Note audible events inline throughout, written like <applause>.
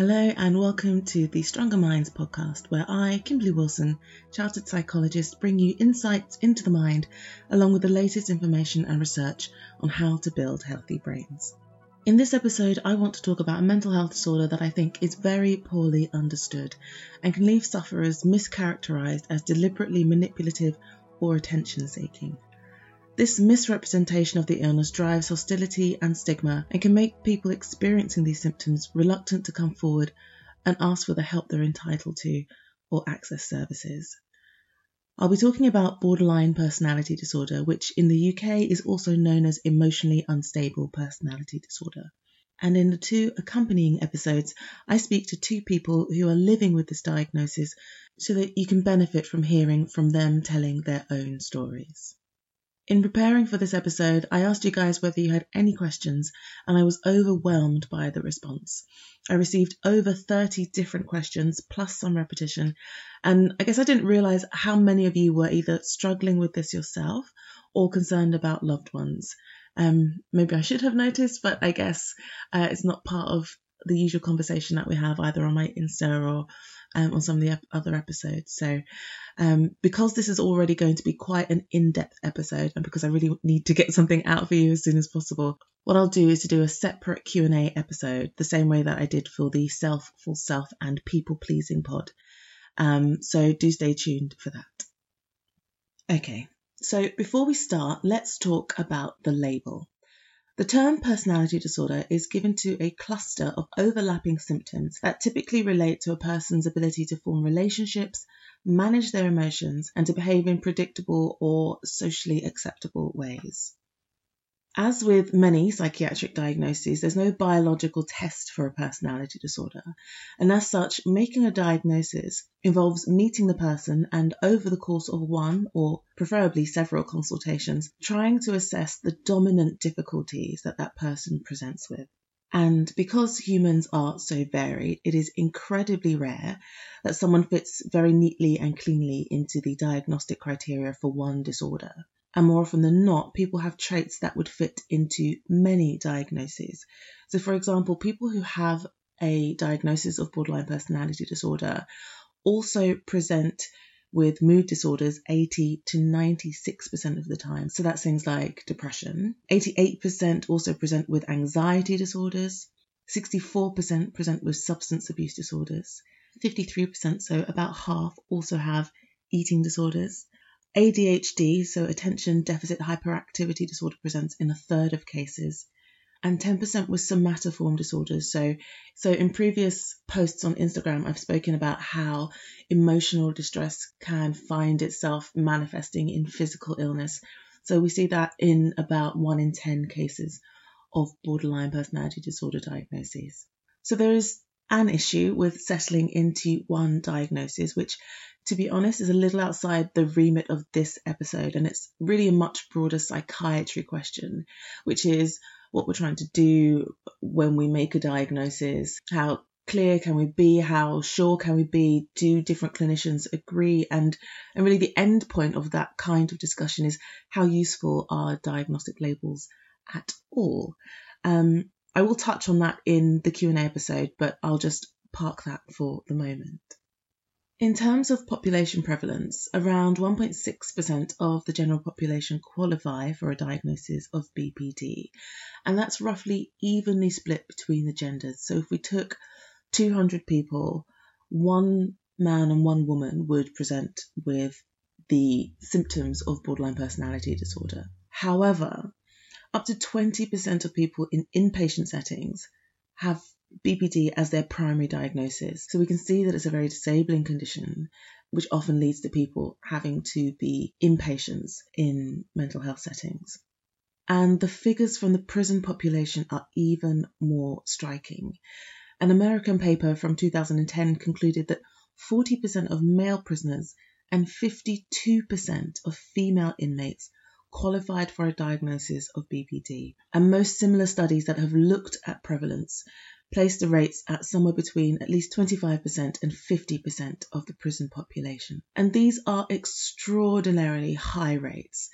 Hello and welcome to the Stronger Minds podcast, where I, Kimberly Wilson, chartered psychologist, bring you insights into the mind along with the latest information and research on how to build healthy brains. In this episode, I want to talk about a mental health disorder that I think is very poorly understood and can leave sufferers mischaracterized as deliberately manipulative or attention seeking. This misrepresentation of the illness drives hostility and stigma and can make people experiencing these symptoms reluctant to come forward and ask for the help they're entitled to or access services. I'll be talking about borderline personality disorder, which in the UK is also known as emotionally unstable personality disorder. And in the two accompanying episodes, I speak to two people who are living with this diagnosis so that you can benefit from hearing from them telling their own stories. In preparing for this episode, I asked you guys whether you had any questions, and I was overwhelmed by the response. I received over 30 different questions, plus some repetition, and I guess I didn't realize how many of you were either struggling with this yourself or concerned about loved ones. Um, maybe I should have noticed, but I guess uh, it's not part of the usual conversation that we have either on my Insta or um, on some of the ep- other episodes. So, um, because this is already going to be quite an in-depth episode, and because I really need to get <laughs> something out for you as soon as possible, what I'll do is to do a separate Q&A episode, the same way that I did for the self, full self, and people-pleasing pod. Um, so do stay tuned for that. Okay, so before we start, let's talk about the label. The term personality disorder is given to a cluster of overlapping symptoms that typically relate to a person's ability to form relationships, manage their emotions, and to behave in predictable or socially acceptable ways. As with many psychiatric diagnoses, there's no biological test for a personality disorder, and as such, making a diagnosis involves meeting the person and over the course of one or preferably several consultations, trying to assess the dominant difficulties that that person presents with. And because humans are so varied, it is incredibly rare that someone fits very neatly and cleanly into the diagnostic criteria for one disorder. And more often than not, people have traits that would fit into many diagnoses. So, for example, people who have a diagnosis of borderline personality disorder also present with mood disorders 80 to 96% of the time. So that's things like depression. 88% also present with anxiety disorders. 64% present with substance abuse disorders. 53%, so about half, also have eating disorders. ADHD, so attention deficit hyperactivity disorder, presents in a third of cases, and 10% with somatoform disorders. So, so in previous posts on Instagram, I've spoken about how emotional distress can find itself manifesting in physical illness. So we see that in about one in 10 cases of borderline personality disorder diagnoses. So there is an issue with settling into one diagnosis, which, to be honest, is a little outside the remit of this episode. And it's really a much broader psychiatry question, which is what we're trying to do when we make a diagnosis, how clear can we be? How sure can we be? Do different clinicians agree? And and really the end point of that kind of discussion is how useful are diagnostic labels at all? Um, I will touch on that in the Q&A episode, but I'll just park that for the moment. In terms of population prevalence, around 1.6% of the general population qualify for a diagnosis of BPD, and that's roughly evenly split between the genders. So if we took 200 people, one man and one woman would present with the symptoms of borderline personality disorder. However, up to 20% of people in inpatient settings have BPD as their primary diagnosis. So we can see that it's a very disabling condition, which often leads to people having to be inpatients in mental health settings. And the figures from the prison population are even more striking. An American paper from 2010 concluded that 40% of male prisoners and 52% of female inmates qualified for a diagnosis of BPD. And most similar studies that have looked at prevalence place the rates at somewhere between at least 25% and 50% of the prison population. And these are extraordinarily high rates.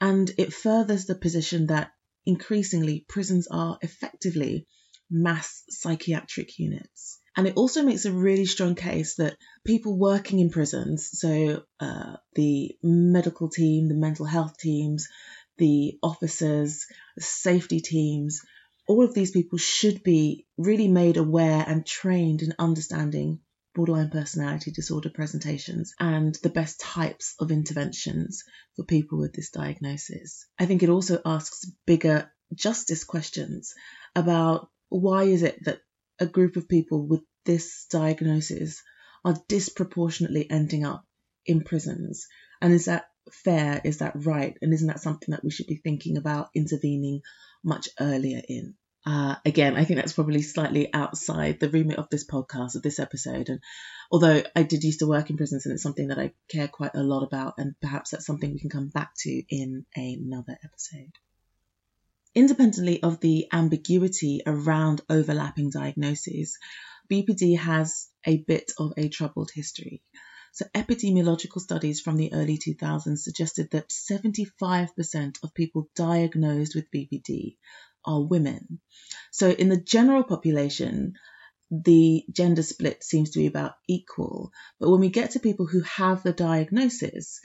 And it furthers the position that increasingly prisons are effectively mass psychiatric units. And it also makes a really strong case that people working in prisons, so uh, the medical team, the mental health teams, the officers, the safety teams, all of these people should be really made aware and trained in understanding borderline personality disorder presentations and the best types of interventions for people with this diagnosis. I think it also asks bigger justice questions about why is it that a group of people with this diagnosis are disproportionately ending up in prisons? And is that fair? Is that right? And isn't that something that we should be thinking about intervening much earlier in? Uh, again, I think that's probably slightly outside the remit of this podcast, of this episode. And although I did used to work in prisons and it's something that I care quite a lot about, and perhaps that's something we can come back to in another episode. Independently of the ambiguity around overlapping diagnoses, BPD has a bit of a troubled history. So, epidemiological studies from the early 2000s suggested that 75% of people diagnosed with BPD are women. So, in the general population, the gender split seems to be about equal. But when we get to people who have the diagnosis,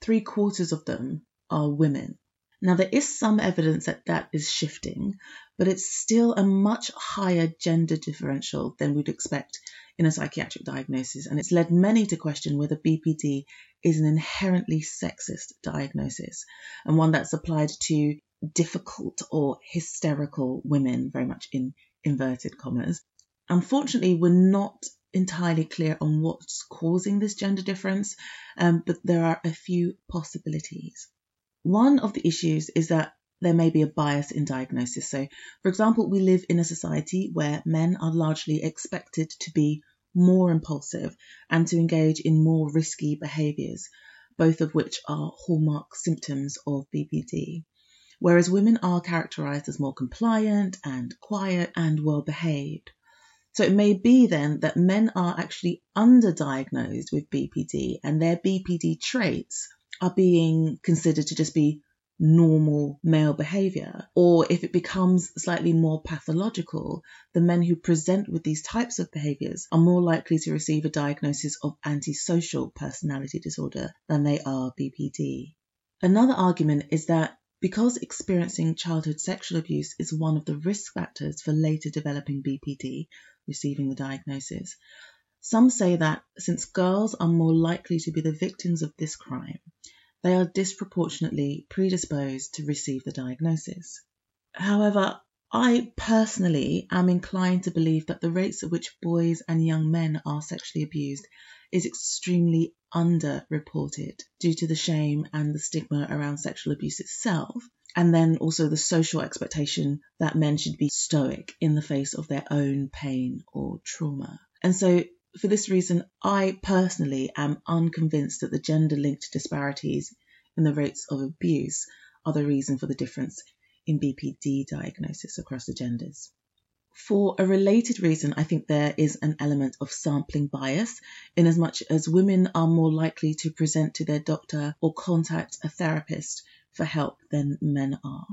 three quarters of them are women. Now, there is some evidence that that is shifting, but it's still a much higher gender differential than we'd expect in a psychiatric diagnosis, and it's led many to question whether BPD is an inherently sexist diagnosis and one that's applied to difficult or hysterical women, very much in inverted commas. Unfortunately, we're not entirely clear on what's causing this gender difference, um, but there are a few possibilities. One of the issues is that there may be a bias in diagnosis. So, for example, we live in a society where men are largely expected to be more impulsive and to engage in more risky behaviours, both of which are hallmark symptoms of BPD. Whereas women are characterised as more compliant and quiet and well behaved. So it may be then that men are actually underdiagnosed with BPD and their BPD traits are being considered to just be normal male behavior, or if it becomes slightly more pathological, the men who present with these types of behaviors are more likely to receive a diagnosis of antisocial personality disorder than they are BPD. Another argument is that because experiencing childhood sexual abuse is one of the risk factors for later developing BPD, receiving the diagnosis, some say that since girls are more likely to be the victims of this crime, they are disproportionately predisposed to receive the diagnosis. However, I personally am inclined to believe that the rates at which boys and young men are sexually abused is extremely underreported due to the shame and the stigma around sexual abuse itself, and then also the social expectation that men should be stoic in the face of their own pain or trauma. And so for this reason, I personally am unconvinced that the gender linked disparities in the rates of abuse are the reason for the difference in BPD diagnosis across the genders. For a related reason, I think there is an element of sampling bias, in as much as women are more likely to present to their doctor or contact a therapist for help than men are.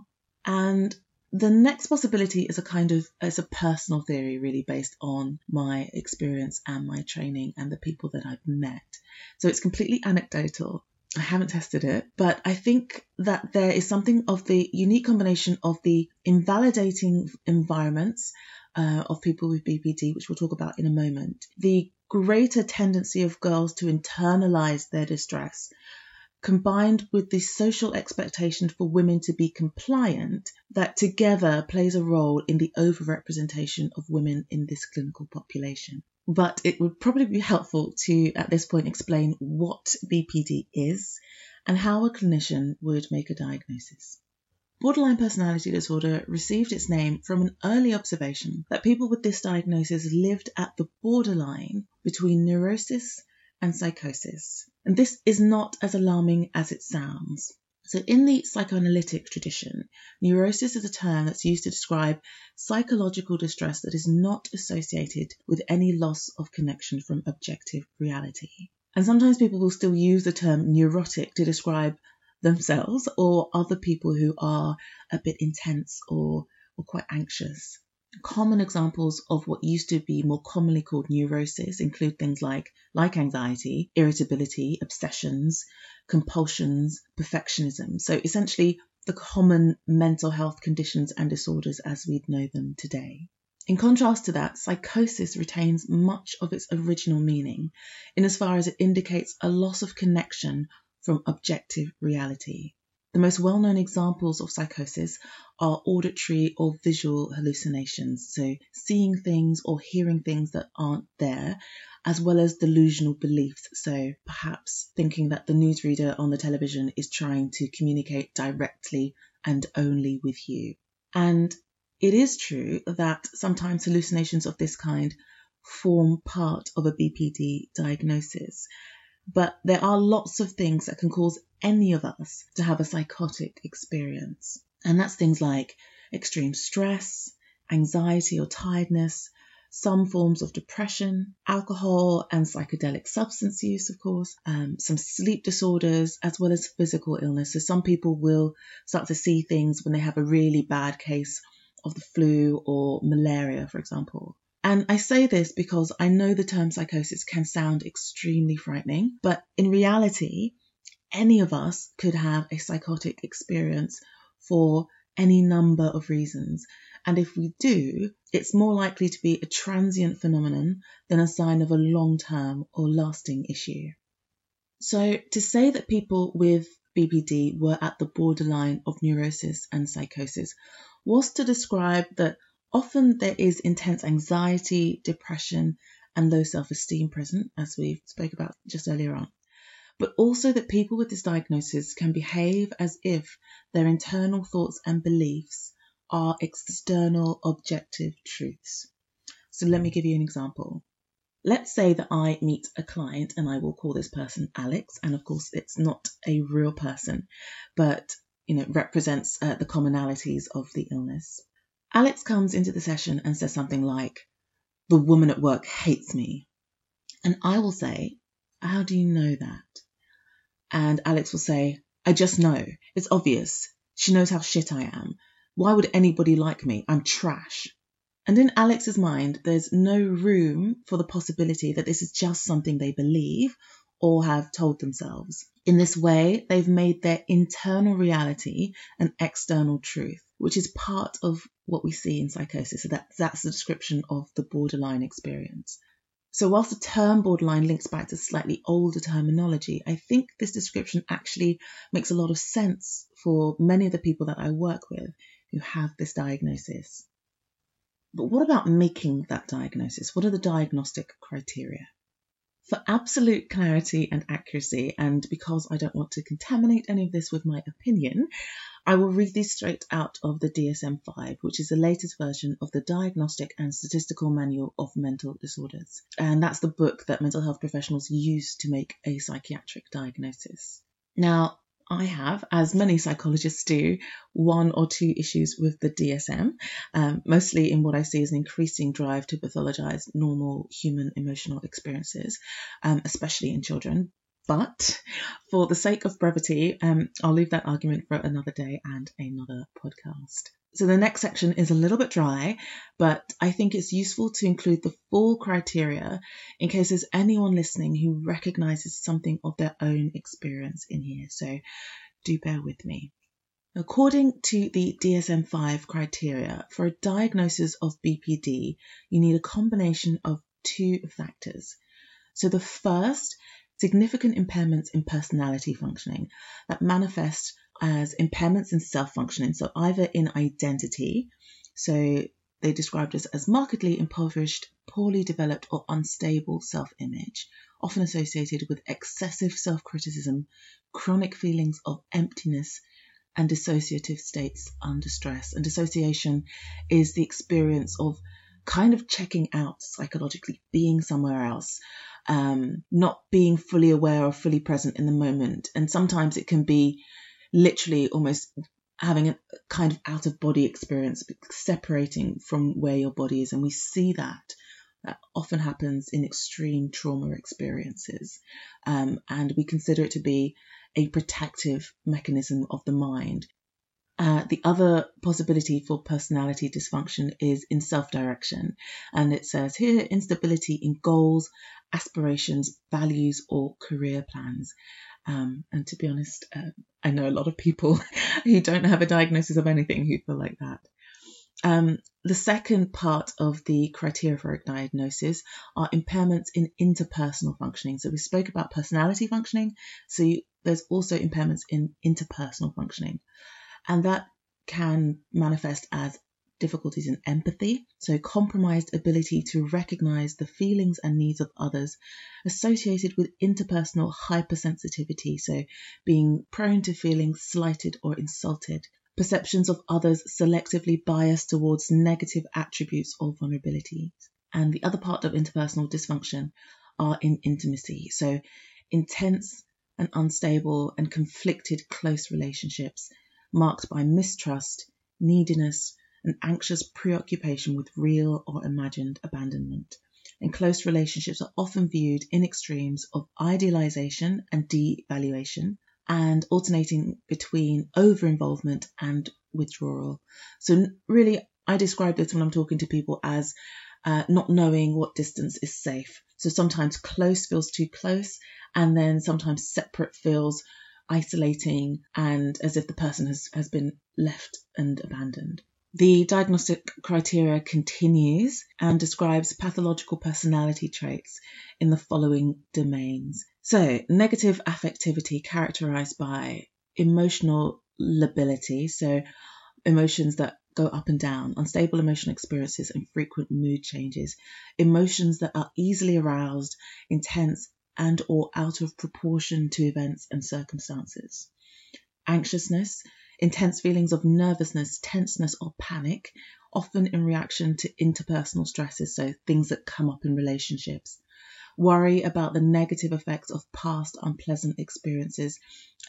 And The next possibility is a kind of it's a personal theory really based on my experience and my training and the people that I've met. So it's completely anecdotal. I haven't tested it, but I think that there is something of the unique combination of the invalidating environments uh, of people with BPD, which we'll talk about in a moment, the greater tendency of girls to internalize their distress, combined with the social expectation for women to be compliant, that together plays a role in the overrepresentation of women in this clinical population. But it would probably be helpful to, at this point, explain what BPD is and how a clinician would make a diagnosis. Borderline personality disorder received its name from an early observation that people with this diagnosis lived at the borderline between neurosis and psychosis. And this is not as alarming as it sounds. So, in the psychoanalytic tradition, neurosis is a term that's used to describe psychological distress that is not associated with any loss of connection from objective reality. And sometimes people will still use the term neurotic to describe themselves or other people who are a bit intense or, or quite anxious. Common examples of what used to be more commonly called neurosis include things like like anxiety, irritability, obsessions, compulsions, perfectionism. So essentially the common mental health conditions and disorders as we'd know them today. In contrast to that, psychosis retains much of its original meaning in as far as it indicates a loss of connection from objective reality. The most well known examples of psychosis are auditory or visual hallucinations, so seeing things or hearing things that aren't there, as well as delusional beliefs, so perhaps thinking that the newsreader on the television is trying to communicate directly and only with you. And it is true that sometimes hallucinations of this kind form part of a BPD diagnosis. But there are lots of things that can cause any of us to have a psychotic experience. And that's things like extreme stress, anxiety or tiredness, some forms of depression, alcohol and psychedelic substance use, of course, um, some sleep disorders, as well as physical illness. So some people will start to see things when they have a really bad case of the flu or malaria, for example. And I say this because I know the term psychosis can sound extremely frightening, but in reality, any of us could have a psychotic experience for any number of reasons. And if we do, it's more likely to be a transient phenomenon than a sign of a long term or lasting issue. So, to say that people with BPD were at the borderline of neurosis and psychosis was to describe that Often there is intense anxiety, depression, and low self esteem present, as we spoke about just earlier on. But also that people with this diagnosis can behave as if their internal thoughts and beliefs are external objective truths. So let me give you an example. Let's say that I meet a client and I will call this person Alex, and of course it's not a real person, but you know represents uh, the commonalities of the illness. Alex comes into the session and says something like, The woman at work hates me. And I will say, How do you know that? And Alex will say, I just know. It's obvious. She knows how shit I am. Why would anybody like me? I'm trash. And in Alex's mind, there's no room for the possibility that this is just something they believe or have told themselves. In this way, they've made their internal reality an external truth, which is part of what we see in psychosis. So that, that's the description of the borderline experience. So whilst the term borderline links back to slightly older terminology, I think this description actually makes a lot of sense for many of the people that I work with who have this diagnosis. But what about making that diagnosis? What are the diagnostic criteria? For absolute clarity and accuracy, and because I don't want to contaminate any of this with my opinion, I will read these straight out of the DSM 5, which is the latest version of the Diagnostic and Statistical Manual of Mental Disorders. And that's the book that mental health professionals use to make a psychiatric diagnosis. Now, I have, as many psychologists do, one or two issues with the DSM, um, mostly in what I see as an increasing drive to pathologize normal human emotional experiences, um, especially in children. But for the sake of brevity, um, I'll leave that argument for another day and another podcast. So the next section is a little bit dry, but I think it's useful to include the full criteria in case there's anyone listening who recognizes something of their own experience in here. So do bear with me. According to the DSM 5 criteria, for a diagnosis of BPD, you need a combination of two factors. So the first, significant impairments in personality functioning that manifest as impairments in self functioning, so either in identity, so they described us as markedly impoverished, poorly developed, or unstable self image, often associated with excessive self criticism, chronic feelings of emptiness, and dissociative states under stress. And dissociation is the experience of kind of checking out psychologically, being somewhere else, um, not being fully aware or fully present in the moment. And sometimes it can be literally almost having a kind of out of body experience, separating from where your body is. And we see that. That often happens in extreme trauma experiences. Um, and we consider it to be a protective mechanism of the mind. Uh, the other possibility for personality dysfunction is in self direction. And it says here instability in goals, aspirations, values, or career plans. Um, and to be honest, uh, I know a lot of people <laughs> who don't have a diagnosis of anything who feel like that. Um, the second part of the criteria for a diagnosis are impairments in interpersonal functioning. So we spoke about personality functioning. So you, there's also impairments in interpersonal functioning. And that can manifest as difficulties in empathy, so compromised ability to recognize the feelings and needs of others, associated with interpersonal hypersensitivity, so being prone to feeling slighted or insulted, perceptions of others selectively biased towards negative attributes or vulnerabilities. And the other part of interpersonal dysfunction are in intimacy, so intense and unstable and conflicted close relationships marked by mistrust, neediness, and anxious preoccupation with real or imagined abandonment. And close relationships are often viewed in extremes of idealization and devaluation, and alternating between over involvement and withdrawal. So, really, I describe this when I'm talking to people as uh, not knowing what distance is safe. So, sometimes close feels too close, and then sometimes separate feels isolating and as if the person has, has been left and abandoned. The diagnostic criteria continues and describes pathological personality traits in the following domains. So, negative affectivity characterized by emotional lability, so emotions that go up and down, unstable emotional experiences, and frequent mood changes, emotions that are easily aroused, intense, and or out of proportion to events and circumstances. Anxiousness, intense feelings of nervousness, tenseness, or panic, often in reaction to interpersonal stresses, so things that come up in relationships. Worry about the negative effects of past unpleasant experiences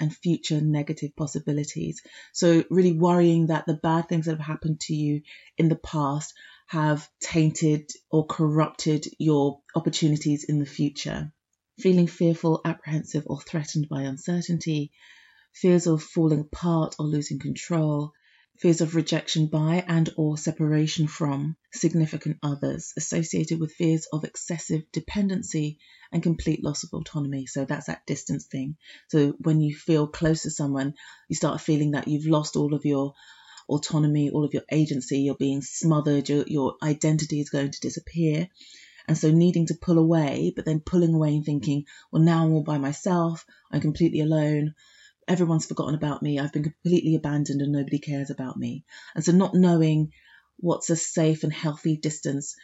and future negative possibilities. So, really worrying that the bad things that have happened to you in the past have tainted or corrupted your opportunities in the future. Feeling fearful, apprehensive, or threatened by uncertainty, fears of falling apart or losing control, fears of rejection by and or separation from significant others associated with fears of excessive dependency and complete loss of autonomy. So that's that distance thing. So when you feel close to someone you start feeling that you've lost all of your autonomy all of your agency you're being smothered your, your identity is going to disappear. And so needing to pull away but then pulling away and thinking well now i'm all by myself i'm completely alone everyone's forgotten about me. I've been completely abandoned and nobody cares about me. And so not knowing what's a safe and healthy distance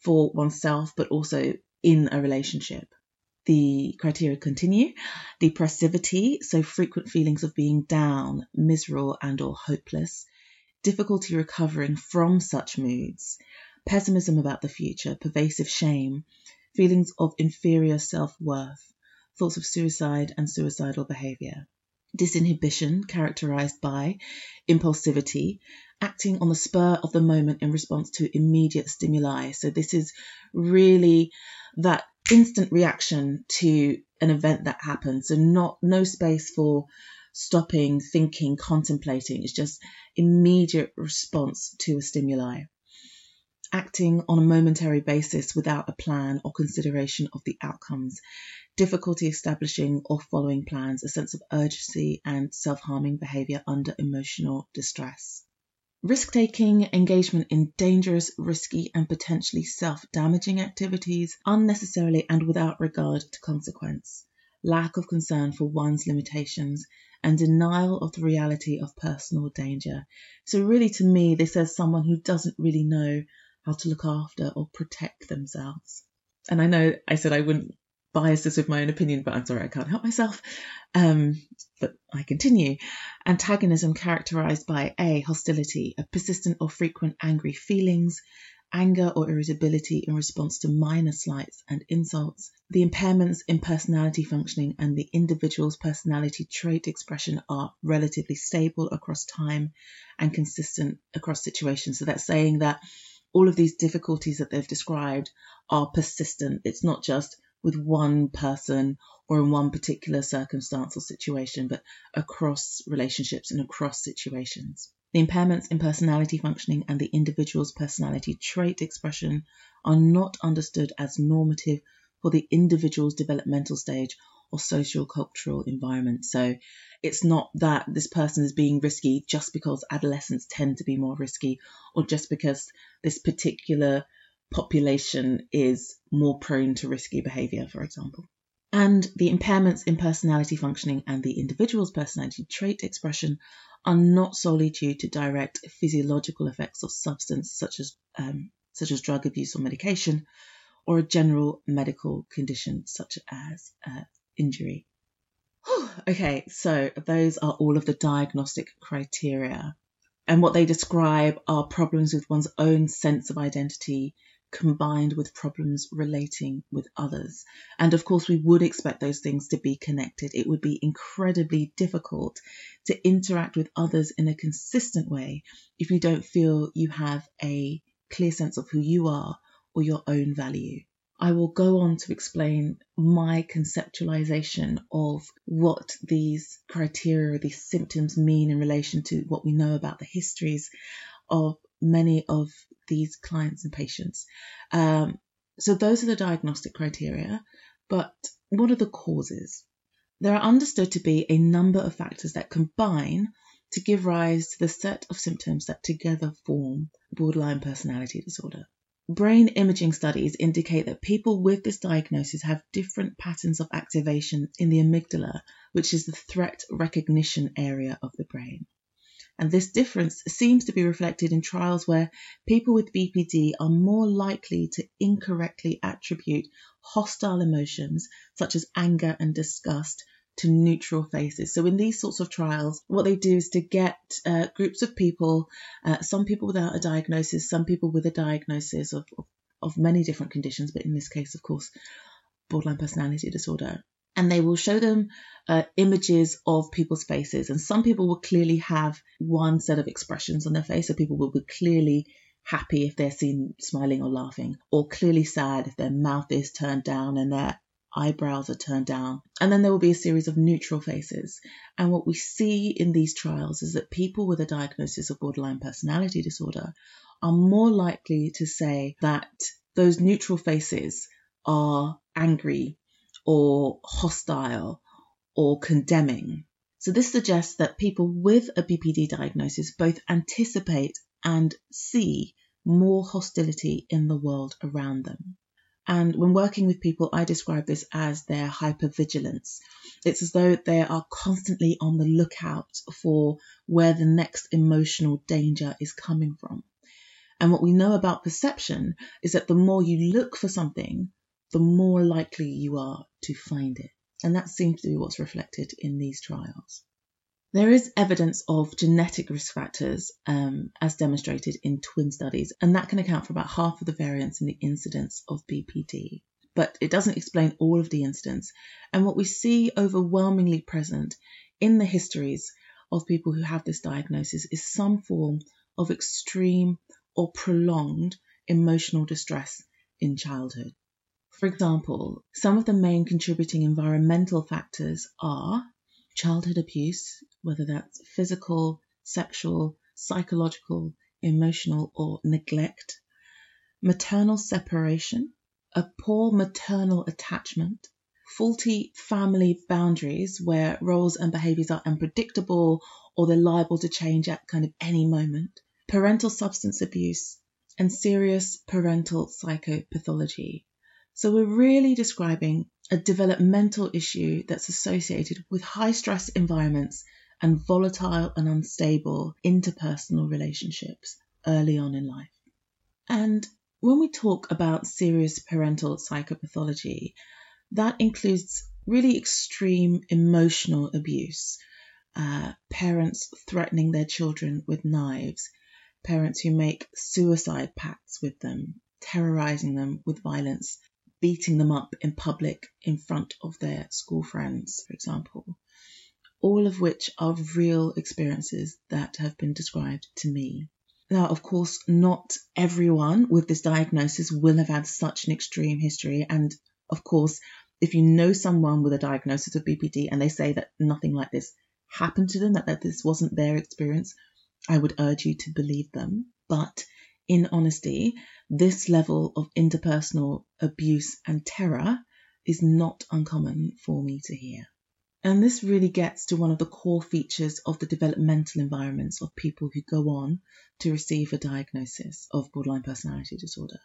for oneself, but also in a relationship. The criteria continue. Depressivity, so frequent feelings of being down, miserable and or hopeless. Difficulty recovering from such moods. Pessimism about the future, pervasive shame, feelings of inferior self-worth, thoughts of suicide and suicidal behavior disinhibition characterized by impulsivity, acting on the spur of the moment in response to immediate stimuli. So, this is really that instant reaction to an event that happens. So, not no space for stopping, thinking, contemplating. It's just immediate response to a stimuli. Acting on a momentary basis without a plan or consideration of the outcomes. Difficulty establishing or following plans, a sense of urgency and self harming behavior under emotional distress. Risk taking, engagement in dangerous, risky, and potentially self damaging activities, unnecessarily and without regard to consequence. Lack of concern for one's limitations, and denial of the reality of personal danger. So, really, to me, this says someone who doesn't really know how to look after or protect themselves. And I know I said I wouldn't bias this with my own opinion, but I'm sorry, I can't help myself. Um, but I continue. Antagonism characterized by A. Hostility, a persistent or frequent angry feelings, anger or irritability in response to minor slights and insults. The impairments in personality functioning and the individual's personality trait expression are relatively stable across time and consistent across situations. So that's saying that all of these difficulties that they've described are persistent. It's not just with one person or in one particular circumstance or situation, but across relationships and across situations. The impairments in personality functioning and the individual's personality trait expression are not understood as normative for the individual's developmental stage or social cultural environment. So it's not that this person is being risky just because adolescents tend to be more risky or just because this particular population is more prone to risky behavior, for example. And the impairments in personality functioning and the individual's personality trait expression are not solely due to direct physiological effects of substance such as um, such as drug abuse or medication, or a general medical condition such as uh, injury. okay, so those are all of the diagnostic criteria. And what they describe are problems with one's own sense of identity, combined with problems relating with others. And of course, we would expect those things to be connected. It would be incredibly difficult to interact with others in a consistent way if you don't feel you have a clear sense of who you are or your own value. I will go on to explain my conceptualization of what these criteria, these symptoms mean in relation to what we know about the histories of many of these clients and patients. Um, so those are the diagnostic criteria, but what are the causes? There are understood to be a number of factors that combine to give rise to the set of symptoms that together form borderline personality disorder. Brain imaging studies indicate that people with this diagnosis have different patterns of activation in the amygdala, which is the threat recognition area of the brain. And this difference seems to be reflected in trials where people with BPD are more likely to incorrectly attribute hostile emotions such as anger and disgust to neutral faces. So in these sorts of trials, what they do is to get uh, groups of people, uh, some people without a diagnosis, some people with a diagnosis of, of, of many different conditions, but in this case, of course, borderline personality disorder, and they will show them uh, images of people's faces. And some people will clearly have one set of expressions on their face. So people will be clearly happy if they're seen smiling or laughing, or clearly sad if their mouth is turned down and their eyebrows are turned down. And then there will be a series of neutral faces. And what we see in these trials is that people with a diagnosis of borderline personality disorder are more likely to say that those neutral faces are angry or hostile or condemning. So this suggests that people with a BPD diagnosis both anticipate and see more hostility in the world around them. And when working with people, I describe this as their hypervigilance. It's as though they are constantly on the lookout for where the next emotional danger is coming from. And what we know about perception is that the more you look for something, the more likely you are to find it. And that seems to be what's reflected in these trials. There is evidence of genetic risk factors um, as demonstrated in twin studies, and that can account for about half of the variance in the incidence of BPD. But it doesn't explain all of the incidents. And what we see overwhelmingly present in the histories of people who have this diagnosis is some form of extreme or prolonged emotional distress in childhood. For example, some of the main contributing environmental factors are childhood abuse, whether that's physical, sexual, psychological, emotional, or neglect, maternal separation, a poor maternal attachment, faulty family boundaries where roles and behaviors are unpredictable or they're liable to change at kind of any moment, parental substance abuse, and serious parental psychopathology. So we're really describing a developmental issue that's associated with high stress environments and volatile and unstable interpersonal relationships early on in life. And when we talk about serious parental psychopathology, that includes really extreme emotional abuse, uh, parents threatening their children with knives, parents who make suicide pacts with them, terrorizing them with violence, beating them up in public in front of their school friends, for example. All of which are real experiences that have been described to me. Now, of course, not everyone with this diagnosis will have had such an extreme history. And of course, if you know someone with a diagnosis of BPD and they say that nothing like this happened to them, that, that this wasn't their experience, I would urge you to believe them. But in honesty, this level of interpersonal abuse and terror is not uncommon for me to hear. And this really gets to one of the core features of the developmental environments of people who go on to receive a diagnosis of borderline personality disorder.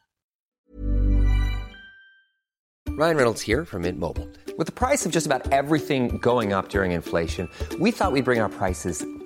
Ryan Reynolds here from Mint Mobile. With the price of just about everything going up during inflation, we thought we'd bring our prices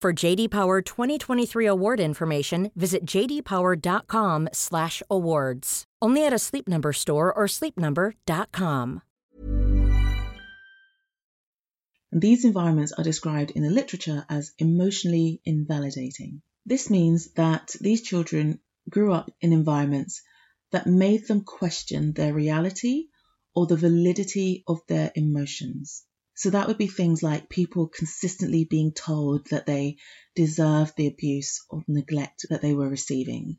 For JD Power 2023 award information, visit jdpower.com/awards. Only at a Sleep Number store or sleepnumber.com. And these environments are described in the literature as emotionally invalidating. This means that these children grew up in environments that made them question their reality or the validity of their emotions. So that would be things like people consistently being told that they deserved the abuse or neglect that they were receiving,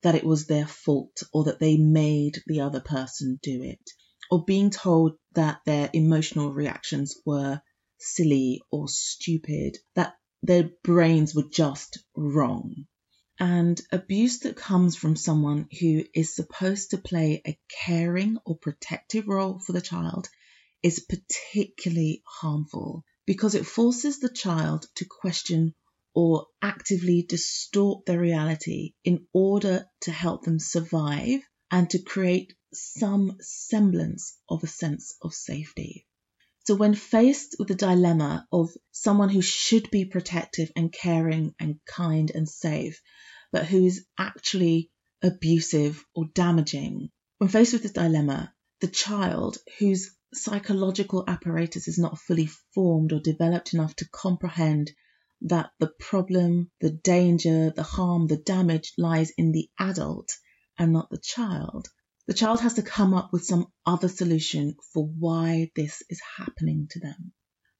that it was their fault or that they made the other person do it, or being told that their emotional reactions were silly or stupid, that their brains were just wrong. And abuse that comes from someone who is supposed to play a caring or protective role for the child is particularly harmful because it forces the child to question or actively distort their reality in order to help them survive and to create some semblance of a sense of safety. So, when faced with the dilemma of someone who should be protective and caring and kind and safe, but who is actually abusive or damaging, when faced with this dilemma, the child whose psychological apparatus is not fully formed or developed enough to comprehend that the problem, the danger, the harm, the damage lies in the adult and not the child. The child has to come up with some other solution for why this is happening to them.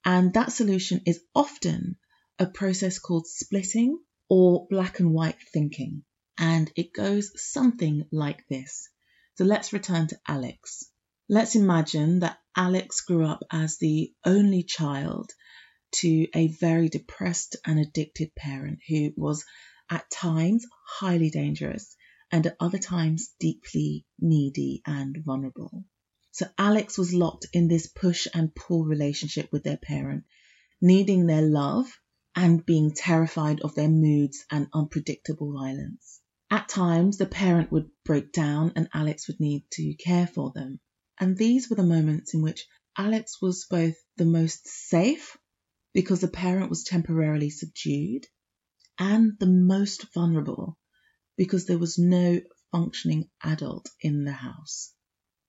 And that solution is often a process called splitting or black and white thinking. And it goes something like this. So let's return to Alex. Let's imagine that Alex grew up as the only child to a very depressed and addicted parent who was at times highly dangerous and at other times deeply needy and vulnerable. So Alex was locked in this push and pull relationship with their parent, needing their love and being terrified of their moods and unpredictable violence. At times, the parent would break down and Alex would need to care for them. And these were the moments in which Alex was both the most safe because the parent was temporarily subdued and the most vulnerable because there was no functioning adult in the house.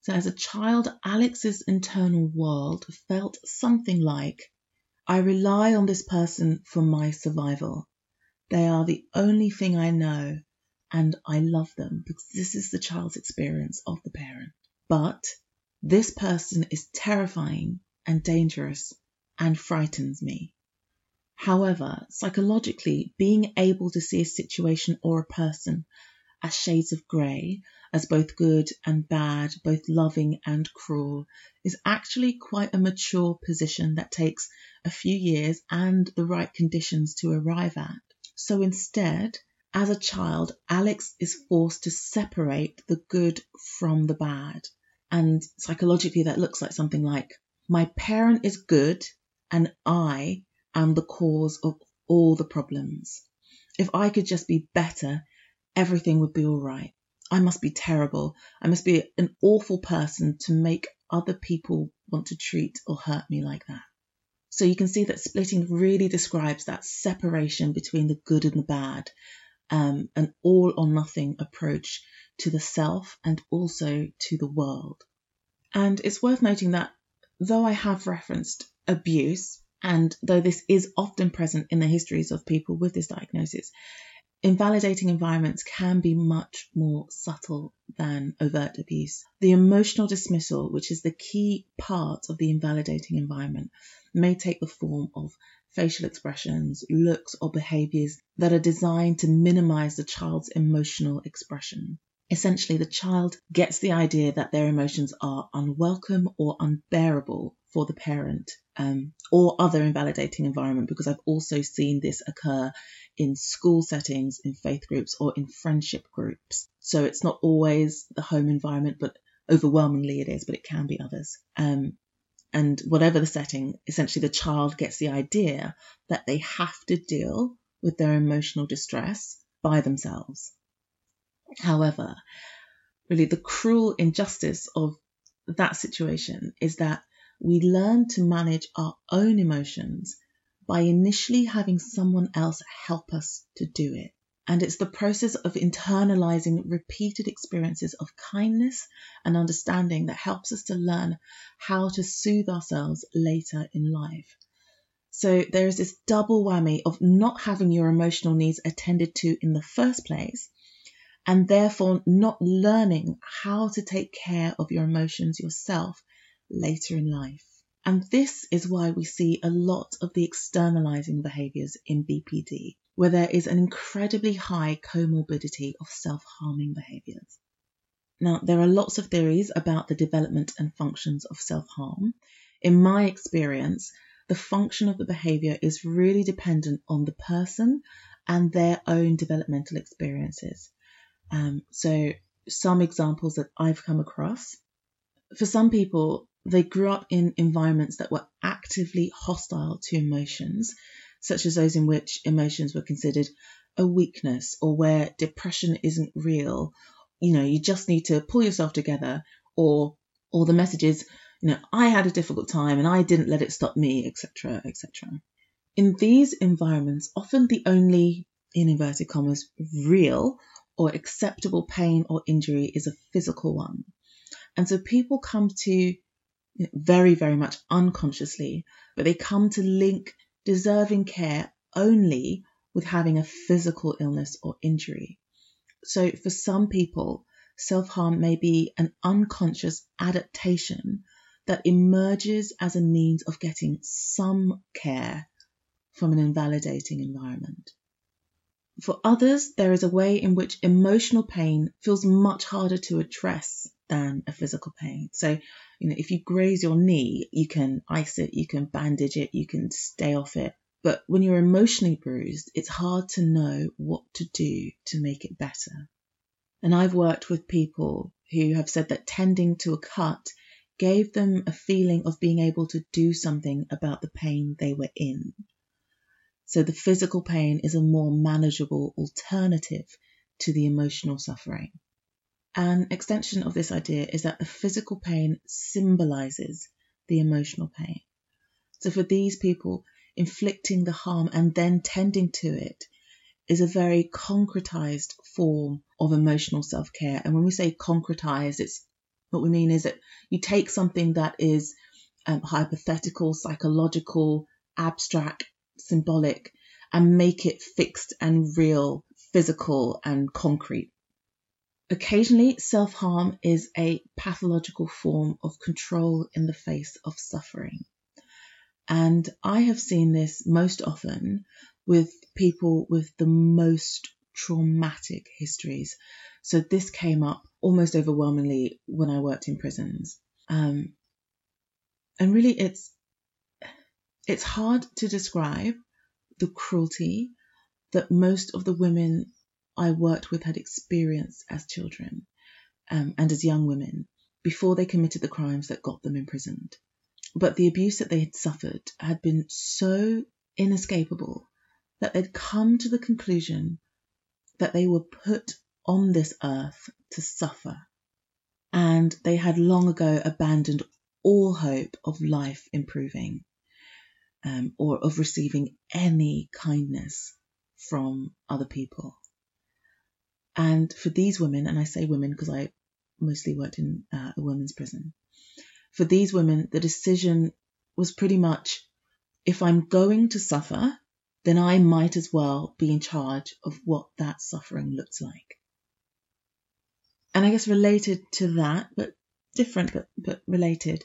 So as a child, Alex's internal world felt something like, I rely on this person for my survival. They are the only thing I know and I love them because this is the child's experience of the parent. But this person is terrifying and dangerous and frightens me. However, psychologically, being able to see a situation or a person as shades of grey, as both good and bad, both loving and cruel, is actually quite a mature position that takes a few years and the right conditions to arrive at. So instead, as a child, Alex is forced to separate the good from the bad. And psychologically, that looks like something like my parent is good and I am the cause of all the problems. If I could just be better, everything would be all right. I must be terrible. I must be an awful person to make other people want to treat or hurt me like that. So you can see that splitting really describes that separation between the good and the bad, um, an all or nothing approach to the self and also to the world. And it's worth noting that though I have referenced abuse, and though this is often present in the histories of people with this diagnosis, invalidating environments can be much more subtle than overt abuse. The emotional dismissal, which is the key part of the invalidating environment, may take the form of facial expressions, looks, or behaviors that are designed to minimize the child's emotional expression. Essentially, the child gets the idea that their emotions are unwelcome or unbearable for the parent um, or other invalidating environment because I've also seen this occur in school settings, in faith groups, or in friendship groups. So it's not always the home environment, but overwhelmingly it is, but it can be others. Um, and whatever the setting, essentially the child gets the idea that they have to deal with their emotional distress by themselves. However, really the cruel injustice of that situation is that we learn to manage our own emotions by initially having someone else help us to do it. And it's the process of internalizing repeated experiences of kindness and understanding that helps us to learn how to soothe ourselves later in life. So there is this double whammy of not having your emotional needs attended to in the first place, and therefore not learning how to take care of your emotions yourself later in life. And this is why we see a lot of the externalizing behaviors in BPD, where there is an incredibly high comorbidity of self harming behaviors. Now, there are lots of theories about the development and functions of self harm. In my experience, the function of the behavior is really dependent on the person and their own developmental experiences. Um, so, some examples that I've come across. For some people, they grew up in environments that were actively hostile to emotions, such as those in which emotions were considered a weakness or where depression isn't real. You know, you just need to pull yourself together, or or the messages, you know, I had a difficult time and I didn't let it stop me, etc., etc. In these environments, often the only, in inverted commas, real or acceptable pain or injury is a physical one. And so people come to very, very much unconsciously, but they come to link deserving care only with having a physical illness or injury. So for some people, self harm may be an unconscious adaptation that emerges as a means of getting some care from an invalidating environment. For others, there is a way in which emotional pain feels much harder to address than a physical pain. So, you know, if you graze your knee, you can ice it, you can bandage it, you can stay off it. But when you're emotionally bruised, it's hard to know what to do to make it better. And I've worked with people who have said that tending to a cut gave them a feeling of being able to do something about the pain they were in. So the physical pain is a more manageable alternative to the emotional suffering. An extension of this idea is that the physical pain symbolizes the emotional pain. So for these people, inflicting the harm and then tending to it is a very concretized form of emotional self care. And when we say concretized, it's what we mean is that you take something that is um, hypothetical, psychological, abstract, symbolic and make it fixed and real, physical and concrete. Occasionally, self harm is a pathological form of control in the face of suffering. And I have seen this most often with people with the most traumatic histories. So this came up almost overwhelmingly when I worked in prisons. Um, and really, it's it's hard to describe the cruelty that most of the women I worked with had experienced as children um, and as young women before they committed the crimes that got them imprisoned. But the abuse that they had suffered had been so inescapable that they'd come to the conclusion that they were put on this earth to suffer. And they had long ago abandoned all hope of life improving um, or of receiving any kindness from other people. And for these women, and I say women because I mostly worked in uh, a women's prison, for these women, the decision was pretty much if I'm going to suffer, then I might as well be in charge of what that suffering looks like. And I guess related to that, but different but, but related,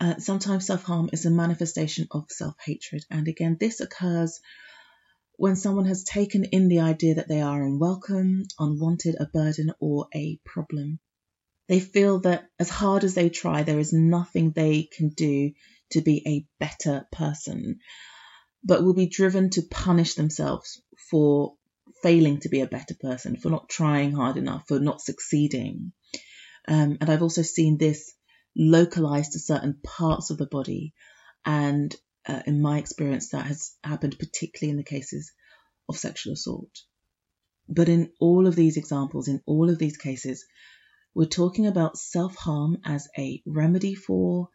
uh, sometimes self harm is a manifestation of self hatred. And again, this occurs when someone has taken in the idea that they are unwelcome, unwanted, a burden, or a problem. They feel that as hard as they try, there is nothing they can do to be a better person, but will be driven to punish themselves for failing to be a better person, for not trying hard enough, for not succeeding. Um, and I've also seen this localized to certain parts of the body. And uh, in my experience, that has happened particularly in the cases of sexual assault. But in all of these examples, in all of these cases, we're talking about self harm as a remedy for,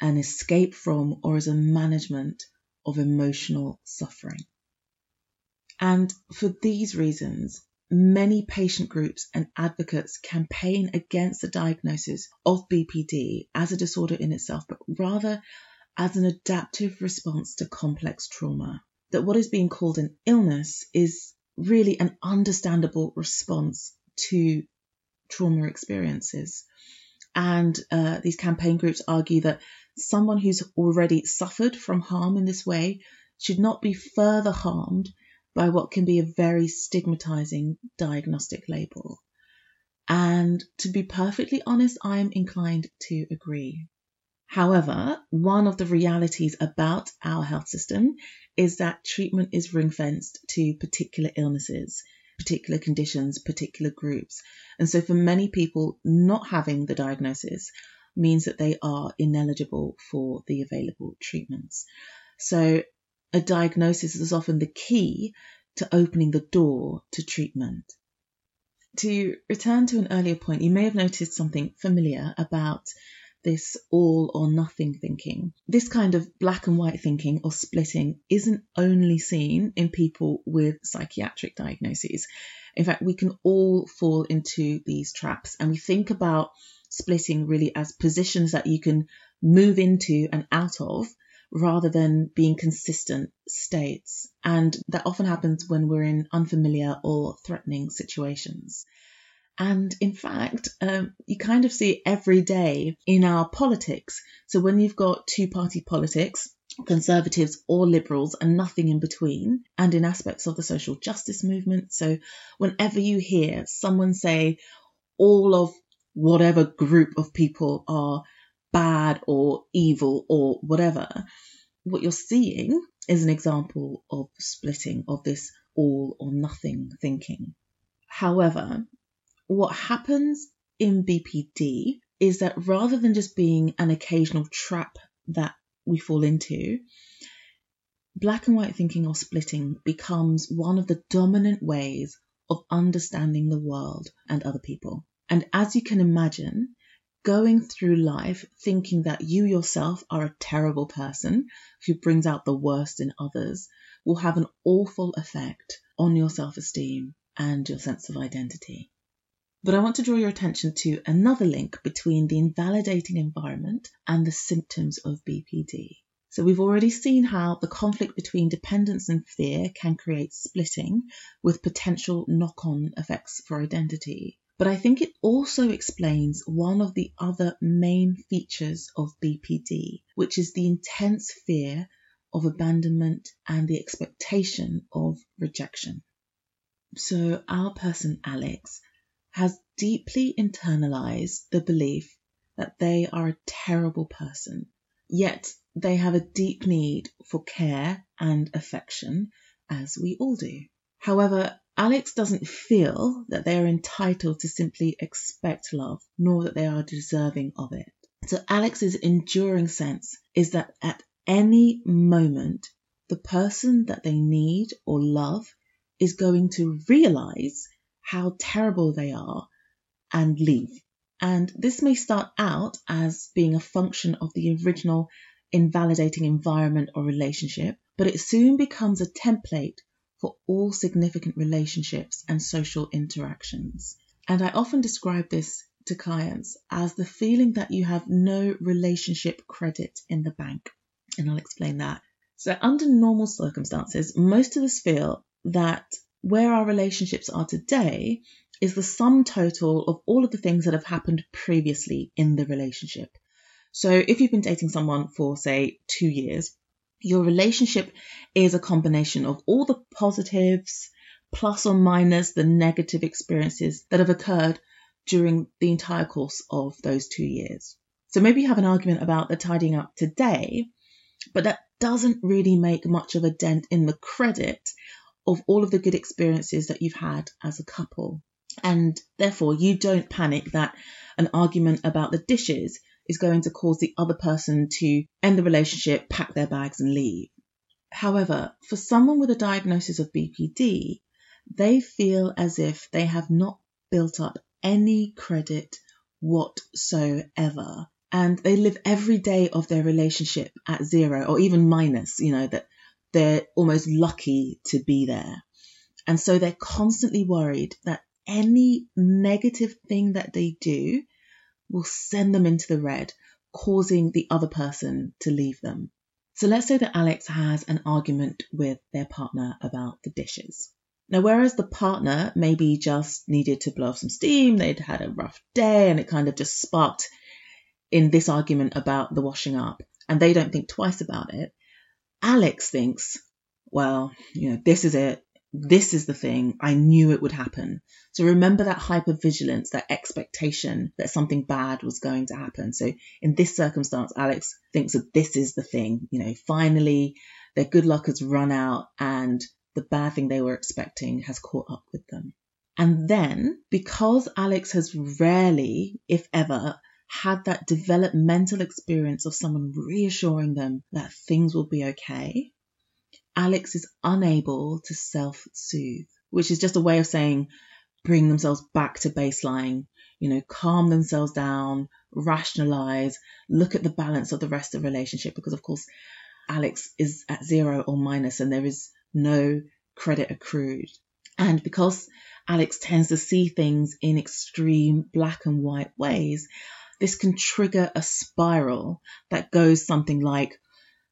an escape from, or as a management of emotional suffering. And for these reasons, many patient groups and advocates campaign against the diagnosis of BPD as a disorder in itself, but rather as an adaptive response to complex trauma. That what is being called an illness is really an understandable response to trauma experiences. And uh, these campaign groups argue that someone who's already suffered from harm in this way should not be further harmed by what can be a very stigmatizing diagnostic label. And to be perfectly honest, I'm inclined to agree. However, one of the realities about our health system is that treatment is ring fenced to particular illnesses, particular conditions, particular groups. And so for many people, not having the diagnosis means that they are ineligible for the available treatments. So a diagnosis is often the key to opening the door to treatment. To return to an earlier point, you may have noticed something familiar about this all or nothing thinking. This kind of black and white thinking or splitting isn't only seen in people with psychiatric diagnoses. In fact, we can all fall into these traps and we think about splitting really as positions that you can move into and out of rather than being consistent states. And that often happens when we're in unfamiliar or threatening situations. And in fact, um, you kind of see it every day in our politics. So when you've got two party politics, conservatives or liberals and nothing in between, and in aspects of the social justice movement. So, whenever you hear someone say all of whatever group of people are bad or evil or whatever, what you're seeing is an example of splitting of this all or nothing thinking. However, what happens in BPD is that rather than just being an occasional trap that we fall into, black and white thinking or splitting becomes one of the dominant ways of understanding the world and other people. And as you can imagine, going through life thinking that you yourself are a terrible person who brings out the worst in others will have an awful effect on your self esteem and your sense of identity. But I want to draw your attention to another link between the invalidating environment and the symptoms of BPD. So we've already seen how the conflict between dependence and fear can create splitting with potential knock on effects for identity. But I think it also explains one of the other main features of BPD, which is the intense fear of abandonment and the expectation of rejection. So our person Alex has deeply internalized the belief that they are a terrible person, yet they have a deep need for care and affection, as we all do. However, Alex doesn't feel that they are entitled to simply expect love, nor that they are deserving of it. So Alex's enduring sense is that at any moment, the person that they need or love is going to realize how terrible they are and leave. And this may start out as being a function of the original invalidating environment or relationship, but it soon becomes a template for all significant relationships and social interactions. And I often describe this to clients as the feeling that you have no relationship credit in the bank. And I'll explain that. So, under normal circumstances, most of us feel that where our relationships are today is the sum total of all of the things that have happened previously in the relationship. So if you've been dating someone for, say, two years, your relationship is a combination of all the positives plus or minus the negative experiences that have occurred during the entire course of those two years. So maybe you have an argument about the tidying up today, but that doesn't really make much of a dent in the credit of all of the good experiences that you've had as a couple. And therefore, you don't panic that an argument about the dishes is going to cause the other person to end the relationship, pack their bags, and leave. However, for someone with a diagnosis of BPD, they feel as if they have not built up any credit whatsoever. And they live every day of their relationship at zero or even minus, you know, that they're almost lucky to be there. And so they're constantly worried that any negative thing that they do will send them into the red, causing the other person to leave them. So let's say that Alex has an argument with their partner about the dishes. Now, whereas the partner maybe just needed to blow off some steam, they'd had a rough day and it kind of just sparked in this argument about the washing up, and they don't think twice about it, Alex thinks, well, you know, this is it. This is the thing. I knew it would happen. So remember that hypervigilance, that expectation that something bad was going to happen. So in this circumstance, Alex thinks that this is the thing. You know, finally their good luck has run out and the bad thing they were expecting has caught up with them. And then, because Alex has rarely, if ever, had that developmental experience of someone reassuring them that things will be okay, Alex is unable to self soothe, which is just a way of saying bring themselves back to baseline, you know, calm themselves down, rationalize, look at the balance of the rest of the relationship. Because, of course, Alex is at zero or minus and there is no credit accrued. And because Alex tends to see things in extreme black and white ways, this can trigger a spiral that goes something like,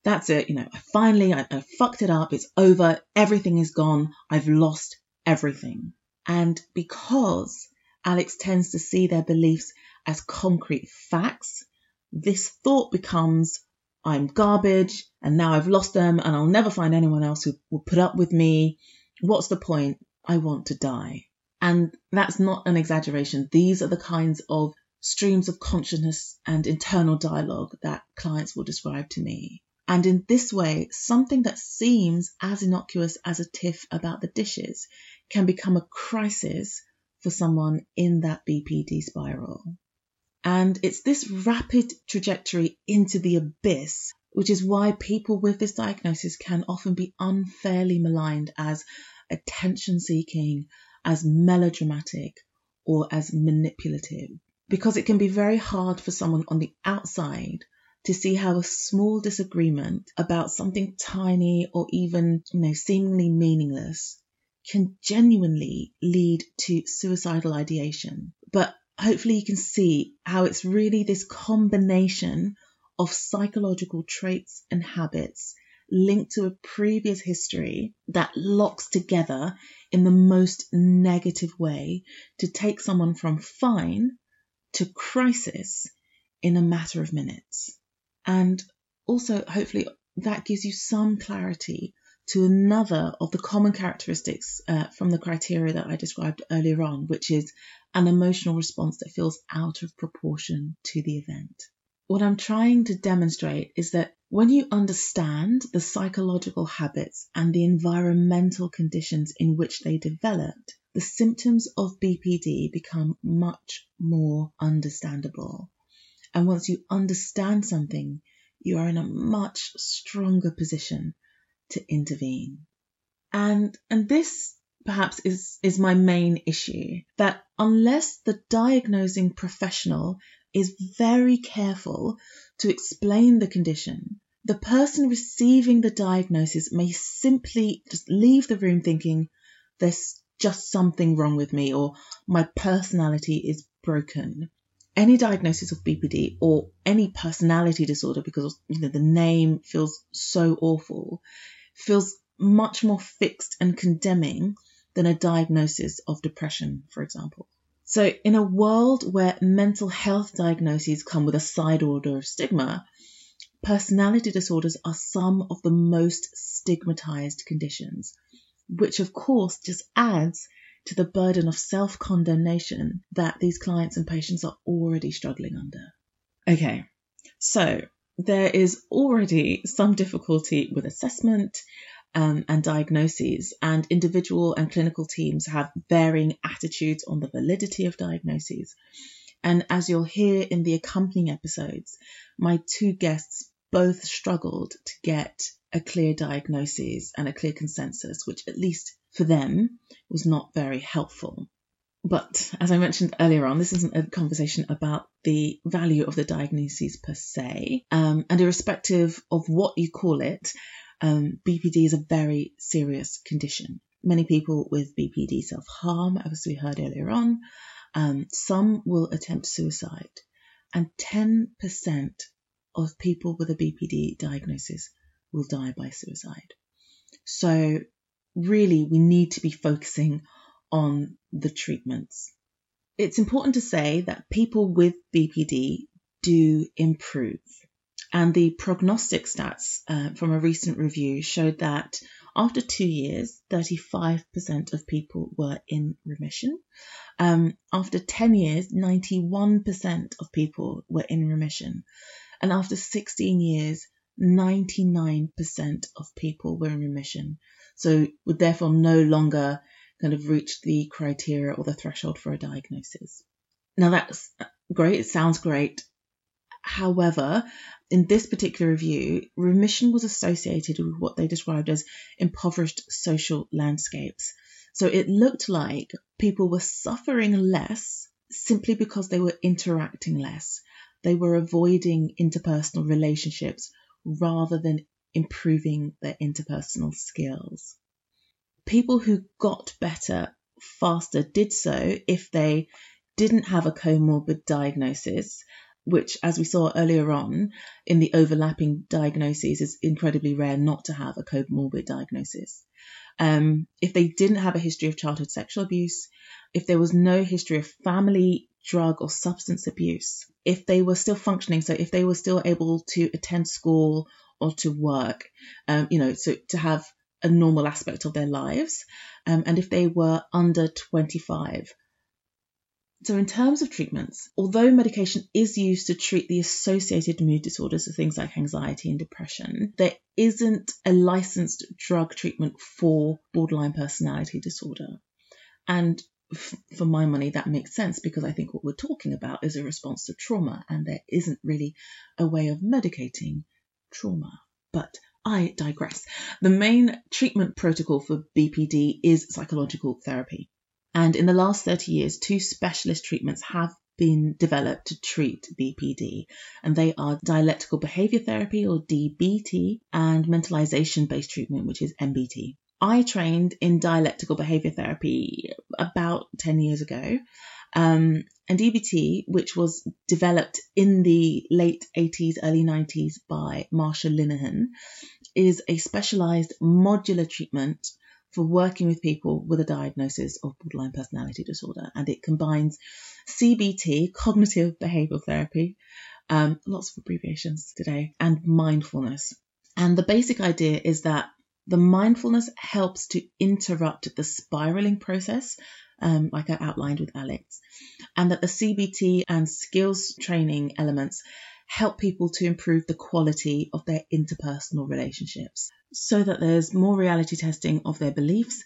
that's it, you know, I finally I, I fucked it up, it's over, everything is gone, I've lost everything. And because Alex tends to see their beliefs as concrete facts, this thought becomes, I'm garbage and now I've lost them and I'll never find anyone else who will put up with me. What's the point? I want to die. And that's not an exaggeration. These are the kinds of streams of consciousness and internal dialogue that clients will describe to me. And in this way, something that seems as innocuous as a tiff about the dishes can become a crisis for someone in that BPD spiral. And it's this rapid trajectory into the abyss, which is why people with this diagnosis can often be unfairly maligned as attention seeking, as melodramatic, or as manipulative. Because it can be very hard for someone on the outside to see how a small disagreement about something tiny or even, you know, seemingly meaningless can genuinely lead to suicidal ideation. But hopefully you can see how it's really this combination of psychological traits and habits linked to a previous history that locks together in the most negative way to take someone from fine to crisis in a matter of minutes. And also, hopefully, that gives you some clarity to another of the common characteristics uh, from the criteria that I described earlier on, which is an emotional response that feels out of proportion to the event. What I'm trying to demonstrate is that when you understand the psychological habits and the environmental conditions in which they developed, the symptoms of BPD become much more understandable. And once you understand something, you are in a much stronger position to intervene. And, and this perhaps is, is my main issue that unless the diagnosing professional is very careful to explain the condition, the person receiving the diagnosis may simply just leave the room thinking there's just something wrong with me or my personality is broken. Any diagnosis of BPD or any personality disorder, because you know the name feels so awful, feels much more fixed and condemning than a diagnosis of depression, for example. So, in a world where mental health diagnoses come with a side order of stigma, personality disorders are some of the most stigmatized conditions, which of course just adds to the burden of self condemnation that these clients and patients are already struggling under. Okay, so there is already some difficulty with assessment um, and diagnoses, and individual and clinical teams have varying attitudes on the validity of diagnoses. And as you'll hear in the accompanying episodes, my two guests both struggled to get a clear diagnosis and a clear consensus, which, at least for them, was not very helpful. But as I mentioned earlier on, this isn't a conversation about the value of the diagnoses per se. Um, and irrespective of what you call it, um, BPD is a very serious condition. Many people with BPD self harm, as we heard earlier on. Um, some will attempt suicide, and 10% of people with a BPD diagnosis will die by suicide. So, really, we need to be focusing on the treatments. It's important to say that people with BPD do improve. And the prognostic stats uh, from a recent review showed that after two years, 35% of people were in remission. Um, after 10 years, 91% of people were in remission. And after 16 years, 99% of people were in remission. So would therefore no longer kind of reach the criteria or the threshold for a diagnosis. Now that's great, it sounds great. However, in this particular review, remission was associated with what they described as impoverished social landscapes. So it looked like people were suffering less simply because they were interacting less. They were avoiding interpersonal relationships rather than improving their interpersonal skills people who got better faster did so if they didn't have a comorbid diagnosis, which, as we saw earlier on in the overlapping diagnoses, is incredibly rare not to have a comorbid diagnosis. Um, if they didn't have a history of childhood sexual abuse, if there was no history of family drug or substance abuse, if they were still functioning, so if they were still able to attend school or to work, um, you know, so to have a normal aspect of their lives, um, and if they were under 25. So, in terms of treatments, although medication is used to treat the associated mood disorders, so things like anxiety and depression, there isn't a licensed drug treatment for borderline personality disorder. And for my money, that makes sense because I think what we're talking about is a response to trauma, and there isn't really a way of medicating trauma. But I digress. The main treatment protocol for BPD is psychological therapy. And in the last 30 years, two specialist treatments have been developed to treat BPD, and they are dialectical behavior therapy or DBT and mentalization based treatment, which is MBT. I trained in dialectical behavior therapy about 10 years ago. Um, and DBT, which was developed in the late 80s, early 90s by Marsha Linehan, is a specialized modular treatment for working with people with a diagnosis of borderline personality disorder. And it combines CBT, cognitive behavioral therapy, um, lots of abbreviations today, and mindfulness. And the basic idea is that the mindfulness helps to interrupt the spiraling process, um, like I outlined with Alex, and that the CBT and skills training elements help people to improve the quality of their interpersonal relationships so that there's more reality testing of their beliefs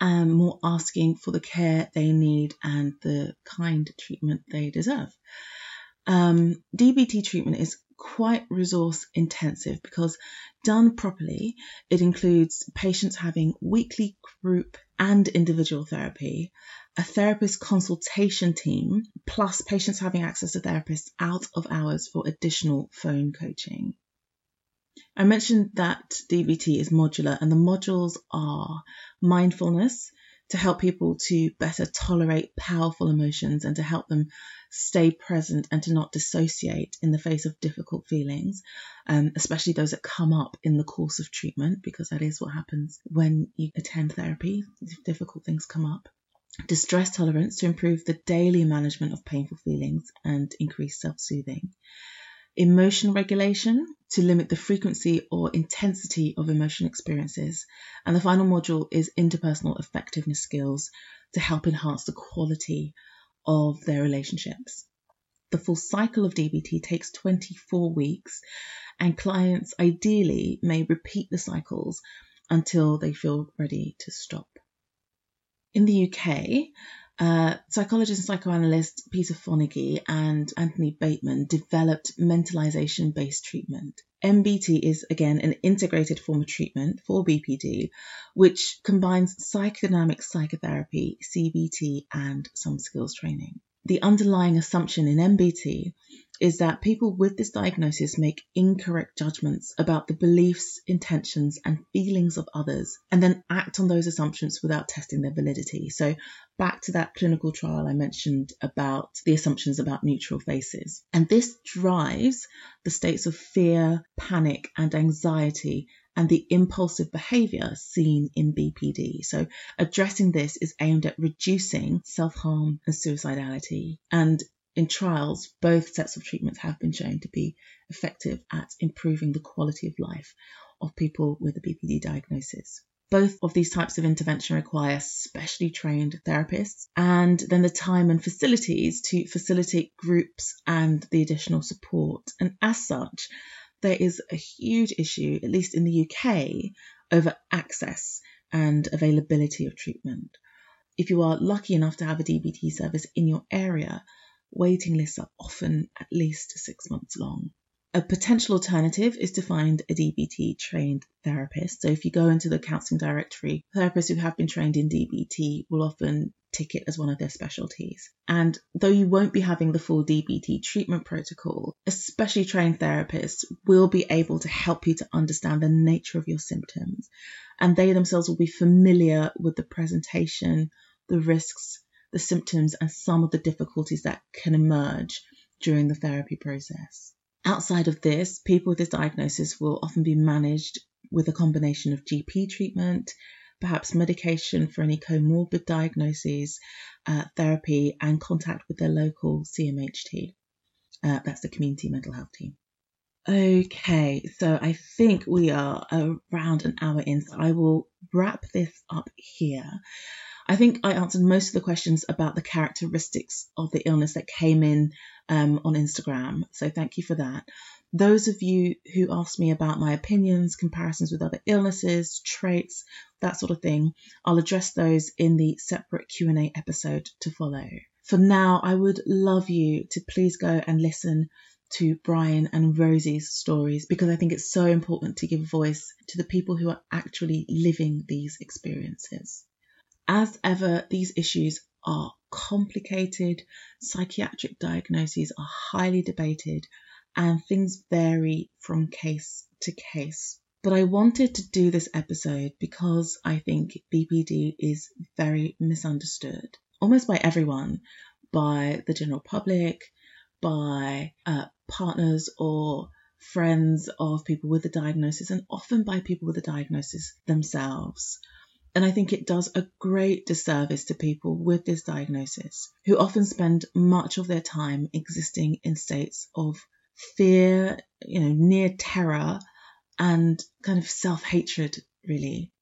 and more asking for the care they need and the kind treatment they deserve. Um, DBT treatment is quite resource intensive because done properly, it includes patients having weekly group and individual therapy, a therapist consultation team, plus patients having access to therapists out of hours for additional phone coaching. I mentioned that DBT is modular, and the modules are mindfulness to help people to better tolerate powerful emotions and to help them stay present and to not dissociate in the face of difficult feelings, um, especially those that come up in the course of treatment, because that is what happens when you attend therapy. Difficult things come up distress tolerance to improve the daily management of painful feelings and increase self soothing, emotion regulation to limit the frequency or intensity of emotion experiences, and the final module is interpersonal effectiveness skills to help enhance the quality of their relationships. The full cycle of DBT takes 24 weeks, and clients ideally may repeat the cycles until they feel ready to stop. In the UK, uh, psychologist and psychoanalyst Peter Fonagy and Anthony Bateman developed mentalization based treatment. MBT is again an integrated form of treatment for BPD, which combines psychodynamic psychotherapy, CBT, and some skills training. The underlying assumption in MBT is that people with this diagnosis make incorrect judgments about the beliefs, intentions, and feelings of others, and then act on those assumptions without testing their validity. So, back to that clinical trial I mentioned about the assumptions about neutral faces. And this drives the states of fear, panic, and anxiety and the impulsive behavior seen in BPD. So, addressing this is aimed at reducing self harm and suicidality and in trials, both sets of treatments have been shown to be effective at improving the quality of life of people with a BPD diagnosis. Both of these types of intervention require specially trained therapists and then the time and facilities to facilitate groups and the additional support. And as such, there is a huge issue, at least in the UK, over access and availability of treatment. If you are lucky enough to have a DBT service in your area, waiting lists are often at least six months long. A potential alternative is to find a DBT trained therapist. So if you go into the counselling directory, therapists who have been trained in DBT will often tick it as one of their specialties. And though you won't be having the full DBT treatment protocol, especially trained therapists will be able to help you to understand the nature of your symptoms. And they themselves will be familiar with the presentation, the risks, the symptoms and some of the difficulties that can emerge during the therapy process. Outside of this, people with this diagnosis will often be managed with a combination of GP treatment, perhaps medication for any comorbid diagnoses, uh, therapy, and contact with their local CMHT. Uh, that's the community mental health team. Okay, so I think we are around an hour in, so I will wrap this up here. I think I answered most of the questions about the characteristics of the illness that came in um, on Instagram, so thank you for that. Those of you who asked me about my opinions, comparisons with other illnesses, traits, that sort of thing, I'll address those in the separate Q&A episode to follow. For now, I would love you to please go and listen to Brian and Rosie's stories because I think it's so important to give voice to the people who are actually living these experiences. As ever, these issues are complicated, psychiatric diagnoses are highly debated, and things vary from case to case. But I wanted to do this episode because I think BPD is very misunderstood, almost by everyone, by the general public, by uh, partners or friends of people with a diagnosis, and often by people with a diagnosis themselves. And I think it does a great disservice to people with this diagnosis who often spend much of their time existing in states of fear, you know, near terror and kind of self hatred, really.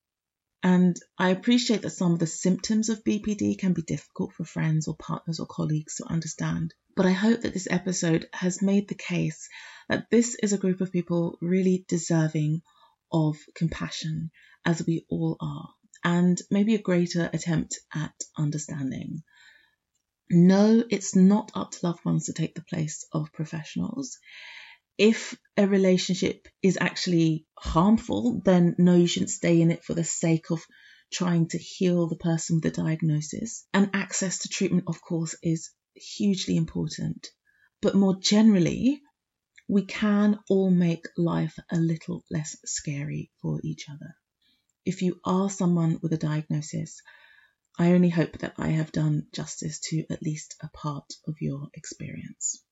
And I appreciate that some of the symptoms of BPD can be difficult for friends or partners or colleagues to understand. But I hope that this episode has made the case that this is a group of people really deserving of compassion, as we all are, and maybe a greater attempt at understanding. No, it's not up to loved ones to take the place of professionals if a relationship is actually harmful, then no, you shouldn't stay in it for the sake of trying to heal the person with the diagnosis. And access to treatment, of course, is hugely important. But more generally, we can all make life a little less scary for each other. If you are someone with a diagnosis, I only hope that I have done justice to at least a part of your experience.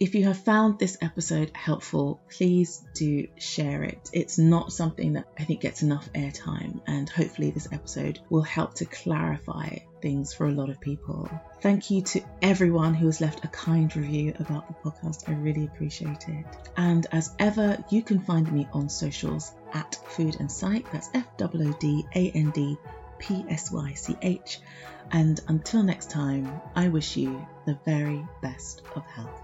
If you have found this episode helpful, please do share it. It's not something that I think gets enough airtime, and hopefully, this episode will help to clarify things for a lot of people. Thank you to everyone who has left a kind review about the podcast. I really appreciate it. And as ever, you can find me on socials at Food and Psych. That's F O O D A N D P S Y C H. And until next time, I wish you the very best of health.